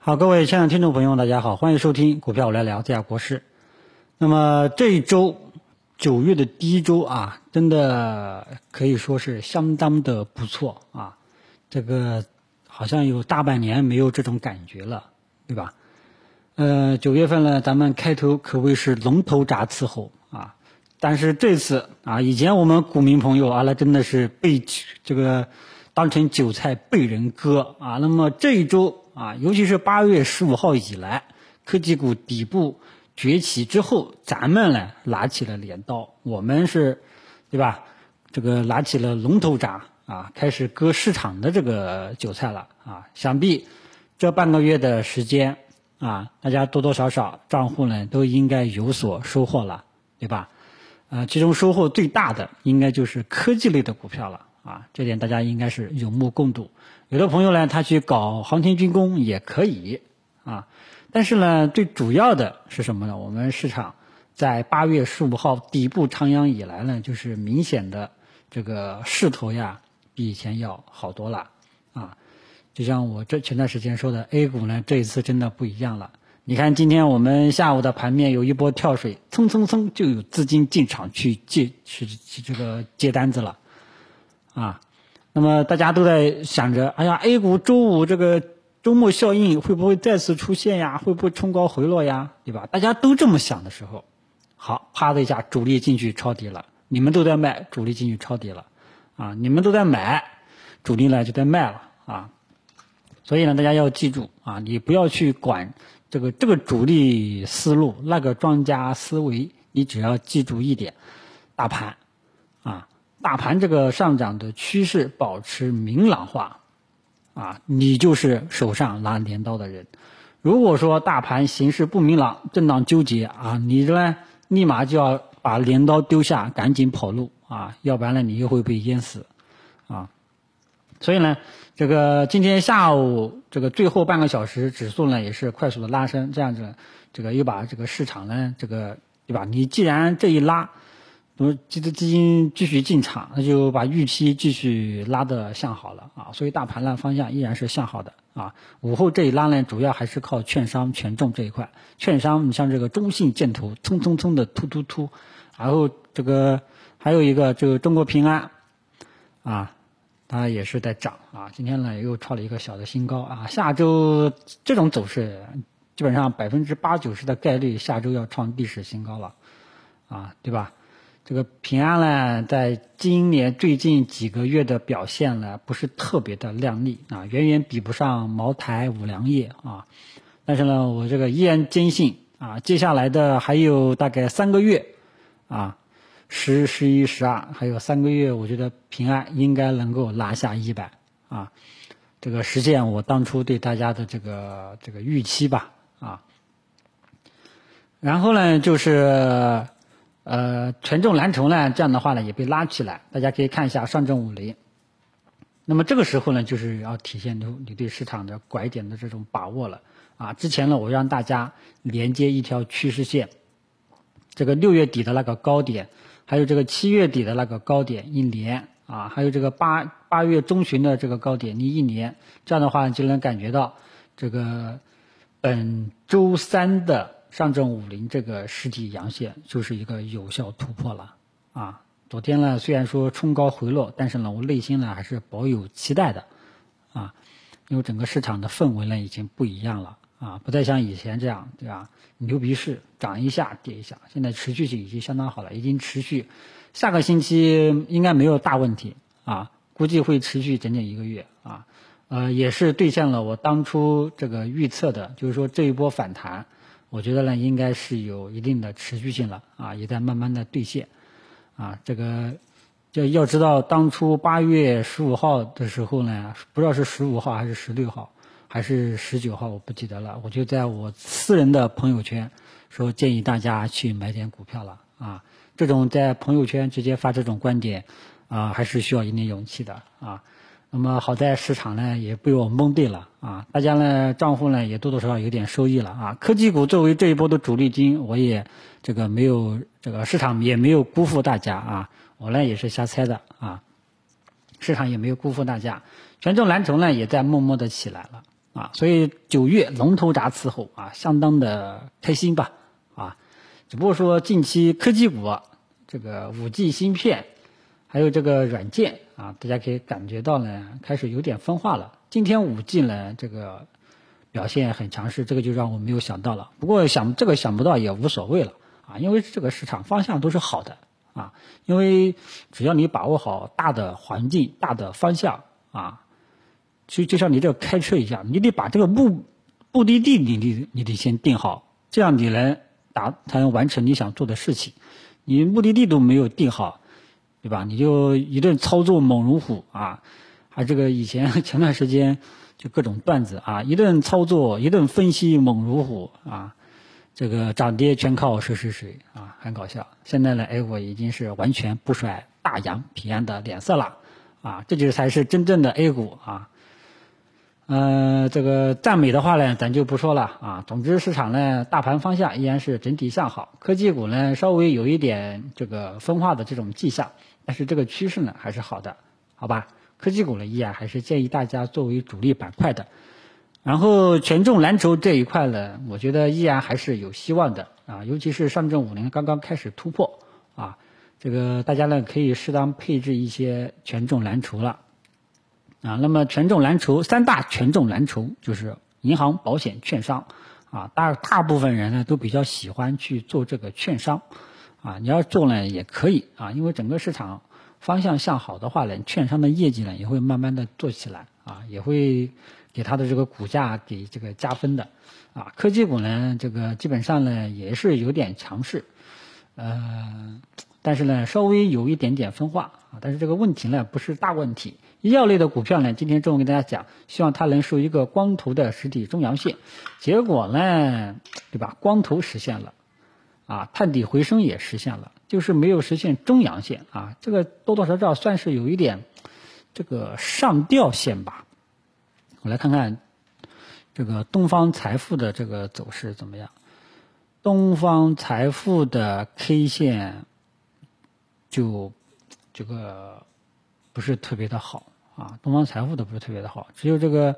好，各位亲爱的听众朋友，大家好，欢迎收听股票我来聊，这家国师。那么这一周九月的第一周啊，真的可以说是相当的不错啊，这个好像有大半年没有这种感觉了，对吧？呃，九月份呢，咱们开头可谓是龙头铡伺候啊，但是这次啊，以前我们股民朋友啊，那真的是被这个当成韭菜被人割啊。那么这一周。啊，尤其是八月十五号以来，科技股底部崛起之后，咱们呢拿起了镰刀，我们是，对吧？这个拿起了龙头铡啊，开始割市场的这个韭菜了啊。想必这半个月的时间啊，大家多多少少账户呢都应该有所收获了，对吧？啊，其中收获最大的应该就是科技类的股票了。啊，这点大家应该是有目共睹。有的朋友呢，他去搞航天军工也可以啊，但是呢，最主要的是什么呢？我们市场在八月十五号底部长阳以来呢，就是明显的这个势头呀，比以前要好多了啊。就像我这前段时间说的，A 股呢，这一次真的不一样了。你看今天我们下午的盘面有一波跳水，蹭蹭蹭就有资金进场去接去去这个接单子了。啊，那么大家都在想着，哎呀，A 股周五这个周末效应会不会再次出现呀？会不会冲高回落呀？对吧？大家都这么想的时候，好，啪的一下，主力进去抄底了。你们都在卖，主力进去抄底了。啊，你们都在买，主力呢就在卖了。啊，所以呢，大家要记住啊，你不要去管这个这个主力思路，那个庄家思维，你只要记住一点，大盘，大盘这个上涨的趋势保持明朗化，啊，你就是手上拿镰刀的人。如果说大盘形势不明朗、震荡纠结啊，你呢立马就要把镰刀丢下，赶紧跑路啊，要不然呢你又会被淹死，啊。所以呢，这个今天下午这个最后半个小时，指数呢也是快速的拉升，这样子，这个又把这个市场呢，这个对吧？你既然这一拉。那么，基资基金继续进场，那就把预期继续拉的向好了啊，所以大盘呢方向依然是向好的啊。午后这一拉呢，主要还是靠券商权重这一块。券商，你像这个中信建投，蹭蹭蹭的突突突，然后这个还有一个这个中国平安，啊，它也是在涨啊。今天呢又创了一个小的新高啊。下周这种走势，基本上百分之八九十的概率下周要创历史新高了，啊，对吧？这个平安呢，在今年最近几个月的表现呢，不是特别的靓丽啊，远远比不上茅台、五粮液啊。但是呢，我这个依然坚信啊，接下来的还有大概三个月啊，十、十一、十二，还有三个月，我觉得平安应该能够拿下一百啊，这个实现我当初对大家的这个这个预期吧啊。然后呢，就是。呃，权重蓝筹呢，这样的话呢也被拉起来，大家可以看一下上证五零。那么这个时候呢，就是要体现出你对市场的拐点的这种把握了啊。之前呢，我让大家连接一条趋势线，这个六月底的那个高点，还有这个七月底的那个高点一连啊，还有这个八八月中旬的这个高点你一连，这样的话就能感觉到这个本周三的。上证五零这个实体阳线就是一个有效突破了啊！昨天呢，虽然说冲高回落，但是呢，我内心呢还是保有期待的啊，因为整个市场的氛围呢已经不一样了啊，不再像以前这样对吧？牛皮市涨一下跌一下，现在持续性已经相当好了，已经持续，下个星期应该没有大问题啊，估计会持续整整一个月啊，呃，也是兑现了我当初这个预测的，就是说这一波反弹。我觉得呢，应该是有一定的持续性了啊，也在慢慢的兑现，啊，这个要要知道，当初八月十五号的时候呢，不知道是十五号还是十六号，还是十九号，我不记得了。我就在我私人的朋友圈说，建议大家去买点股票了啊。这种在朋友圈直接发这种观点啊，还是需要一定勇气的啊。那么好在市场呢也被我蒙对了啊，大家呢账户呢也多多少少有点收益了啊。科技股作为这一波的主力军，我也这个没有这个市场也没有辜负大家啊，我呢也是瞎猜的啊，市场也没有辜负大家。权重蓝筹呢也在默默的起来了啊，所以九月龙头铡伺候啊，相当的开心吧啊，只不过说近期科技股这个五 G 芯片还有这个软件啊，大家可以感觉到呢，开始有点分化了。今天五 G 呢，这个表现很强势，这个就让我没有想到了。不过想这个想不到也无所谓了啊，因为这个市场方向都是好的啊，因为只要你把握好大的环境、大的方向啊。就就像你这开车一样，你得把这个目目的地你得你得先定好，这样你能达才能完成你想做的事情。你目的地都没有定好，对吧？你就一顿操作猛如虎啊！啊这个以前 前段时间就各种段子啊，一顿操作一顿分析猛如虎啊，这个涨跌全靠谁谁谁啊，很搞笑。现在呢，A 股已经是完全不甩大洋彼岸的脸色了啊，这就是才是真正的 A 股啊！呃，这个赞美的话呢，咱就不说了啊。总之，市场呢，大盘方向依然是整体向好。科技股呢，稍微有一点这个分化的这种迹象，但是这个趋势呢还是好的，好吧？科技股呢，依然还是建议大家作为主力板块的。然后权重蓝筹这一块呢，我觉得依然还是有希望的啊，尤其是上证五零刚刚开始突破啊，这个大家呢可以适当配置一些权重蓝筹了。啊，那么权重蓝筹三大权重蓝筹就是银行、保险、券商，啊，大大部分人呢都比较喜欢去做这个券商，啊，你要做呢也可以啊，因为整个市场方向向好的话呢，券商的业绩呢也会慢慢的做起来，啊，也会给它的这个股价给这个加分的，啊，科技股呢这个基本上呢也是有点强势，呃，但是呢稍微有一点点分化，啊，但是这个问题呢不是大问题。医药类的股票呢，今天中午跟大家讲，希望它能收一个光头的实体中阳线，结果呢，对吧？光头实现了，啊，探底回升也实现了，就是没有实现中阳线啊，这个多多少少算是有一点这个上吊线吧。我来看看这个东方财富的这个走势怎么样？东方财富的 K 线就这个。不是特别的好啊，东方财富的不是特别的好，只有这个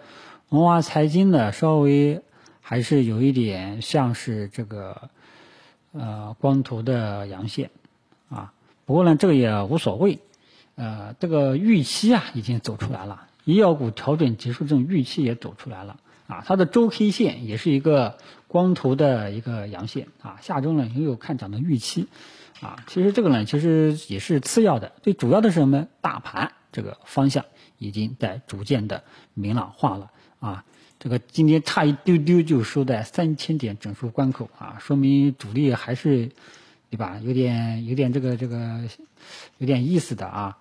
文华财经的稍微还是有一点像是这个呃光头的阳线啊。不过呢，这个也无所谓，呃，这个预期啊已经走出来了，医药股调整结束，这种预期也走出来了啊。它的周 K 线也是一个光头的一个阳线啊，下周呢也有看涨的预期。啊，其实这个呢，其实也是次要的，最主要的是什么？大盘这个方向已经在逐渐的明朗化了啊。这个今天差一丢丢就收在三千点整数关口啊，说明主力还是，对吧？有点有点这个这个有点意思的啊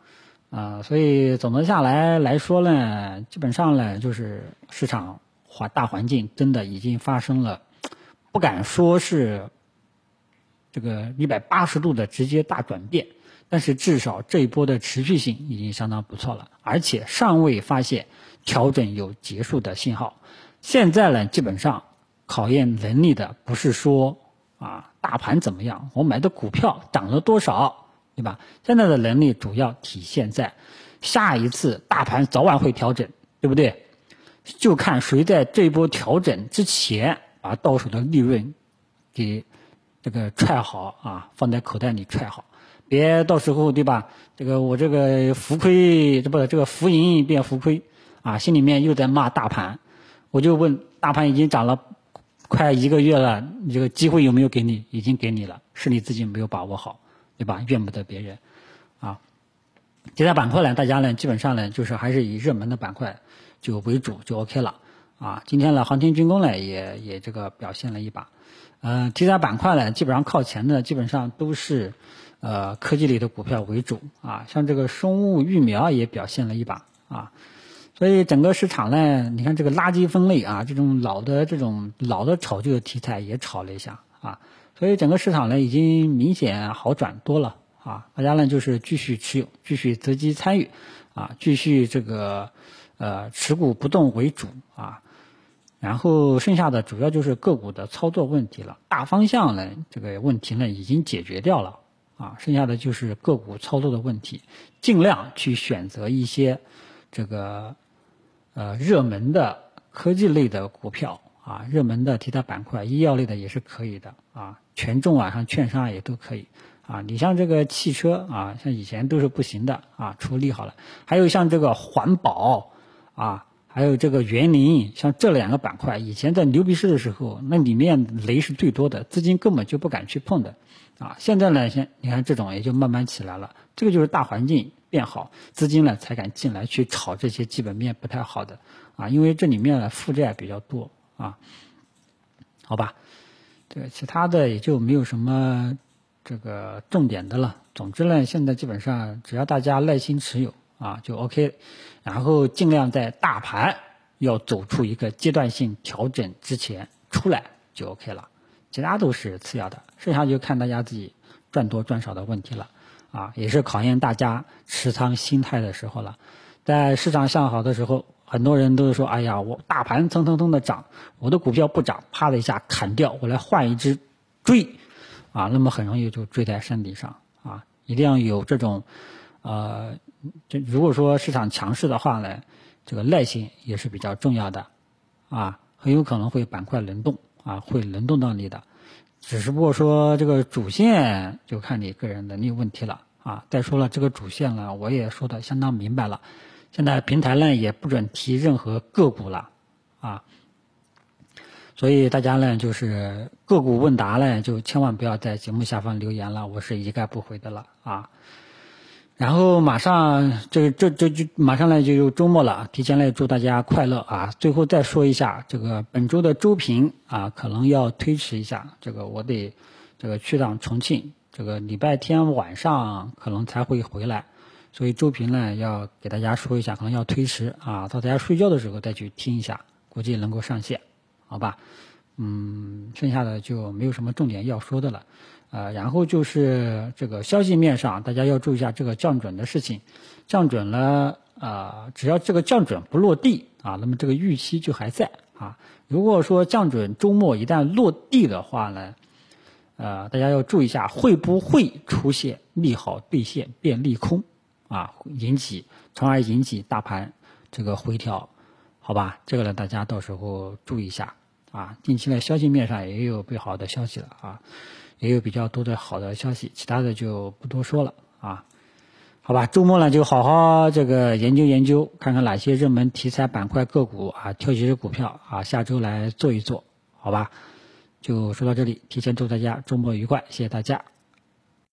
啊。所以总的下来来说呢，基本上呢，就是市场环大环境真的已经发生了，不敢说是。这个一百八十度的直接大转变，但是至少这一波的持续性已经相当不错了，而且尚未发现调整有结束的信号。现在呢，基本上考验能力的不是说啊大盘怎么样，我买的股票涨了多少，对吧？现在的能力主要体现在下一次大盘早晚会调整，对不对？就看谁在这一波调整之前把到手的利润给。这个揣好啊，放在口袋里揣好，别到时候对吧？这个我这个浮亏，这不这个浮盈变浮亏啊，心里面又在骂大盘。我就问，大盘已经涨了快一个月了，你这个机会有没有给你？已经给你了，是你自己没有把握好，对吧？怨不得别人啊。其他板块呢，大家呢基本上呢就是还是以热门的板块就为主，就 OK 了啊。今天呢，航天军工呢也也这个表现了一把。呃，题材板块呢，基本上靠前的基本上都是，呃，科技类的股票为主啊，像这个生物育苗也表现了一把啊，所以整个市场呢，你看这个垃圾分类啊，这种老的这种老的炒这个题材也炒了一下啊，所以整个市场呢已经明显好转多了啊，大家呢就是继续持有，继续择机参与啊，继续这个呃持股不动为主啊。然后剩下的主要就是个股的操作问题了，大方向呢这个问题呢已经解决掉了啊，剩下的就是个股操作的问题，尽量去选择一些这个呃热门的科技类的股票啊，热门的题材板块，医药类的也是可以的啊，权重啊，像券商也都可以啊。你像这个汽车啊，像以前都是不行的啊，出利好了。还有像这个环保啊，还有这个园林，像这两个板块，以前在牛皮市的时候，那里面雷是最多的，资金根本就不敢去碰的啊。现在呢，现你看这种也就慢慢起来了，这个就是大环境。变好，资金呢才敢进来去炒这些基本面不太好的啊，因为这里面呢负债比较多啊，好吧，这个其他的也就没有什么这个重点的了。总之呢，现在基本上只要大家耐心持有啊就 OK，然后尽量在大盘要走出一个阶段性调整之前出来就 OK 了，其他都是次要的，剩下就看大家自己赚多赚少的问题了。啊，也是考验大家持仓心态的时候了。在市场向好的时候，很多人都是说：“哎呀，我大盘蹭蹭蹭的涨，我的股票不涨，啪的一下砍掉，我来换一只追。”啊，那么很容易就追在山顶上。啊，一定要有这种，呃，这如果说市场强势的话呢，这个耐心也是比较重要的。啊，很有可能会板块轮动，啊，会轮动到你的。只是不过说这个主线就看你个人能力问题了啊！再说了，这个主线呢，我也说的相当明白了。现在平台呢也不准提任何个股了啊，所以大家呢就是个股问答呢，就千万不要在节目下方留言了，我是一概不回的了啊。然后马上这这这就马上呢就周末了，提前来祝大家快乐啊！最后再说一下，这个本周的周评啊，可能要推迟一下，这个我得这个去趟重庆，这个礼拜天晚上可能才会回来，所以周评呢要给大家说一下，可能要推迟啊，到大家睡觉的时候再去听一下，估计能够上线，好吧？嗯，剩下的就没有什么重点要说的了。呃，然后就是这个消息面上，大家要注意一下这个降准的事情。降准呢，啊，只要这个降准不落地啊，那么这个预期就还在啊。如果说降准周末一旦落地的话呢，呃，大家要注意一下，会不会出现利好兑现变利空啊，引起从而引起大盘这个回调，好吧？这个呢，大家到时候注意一下啊。近期呢，消息面上也有不好的消息了啊。也有比较多的好的消息，其他的就不多说了啊。好吧，周末呢就好好这个研究研究，看看哪些热门题材板块个股啊，挑几只股票啊，下周来做一做，好吧。就说到这里，提前祝大家周末愉快，谢谢大家。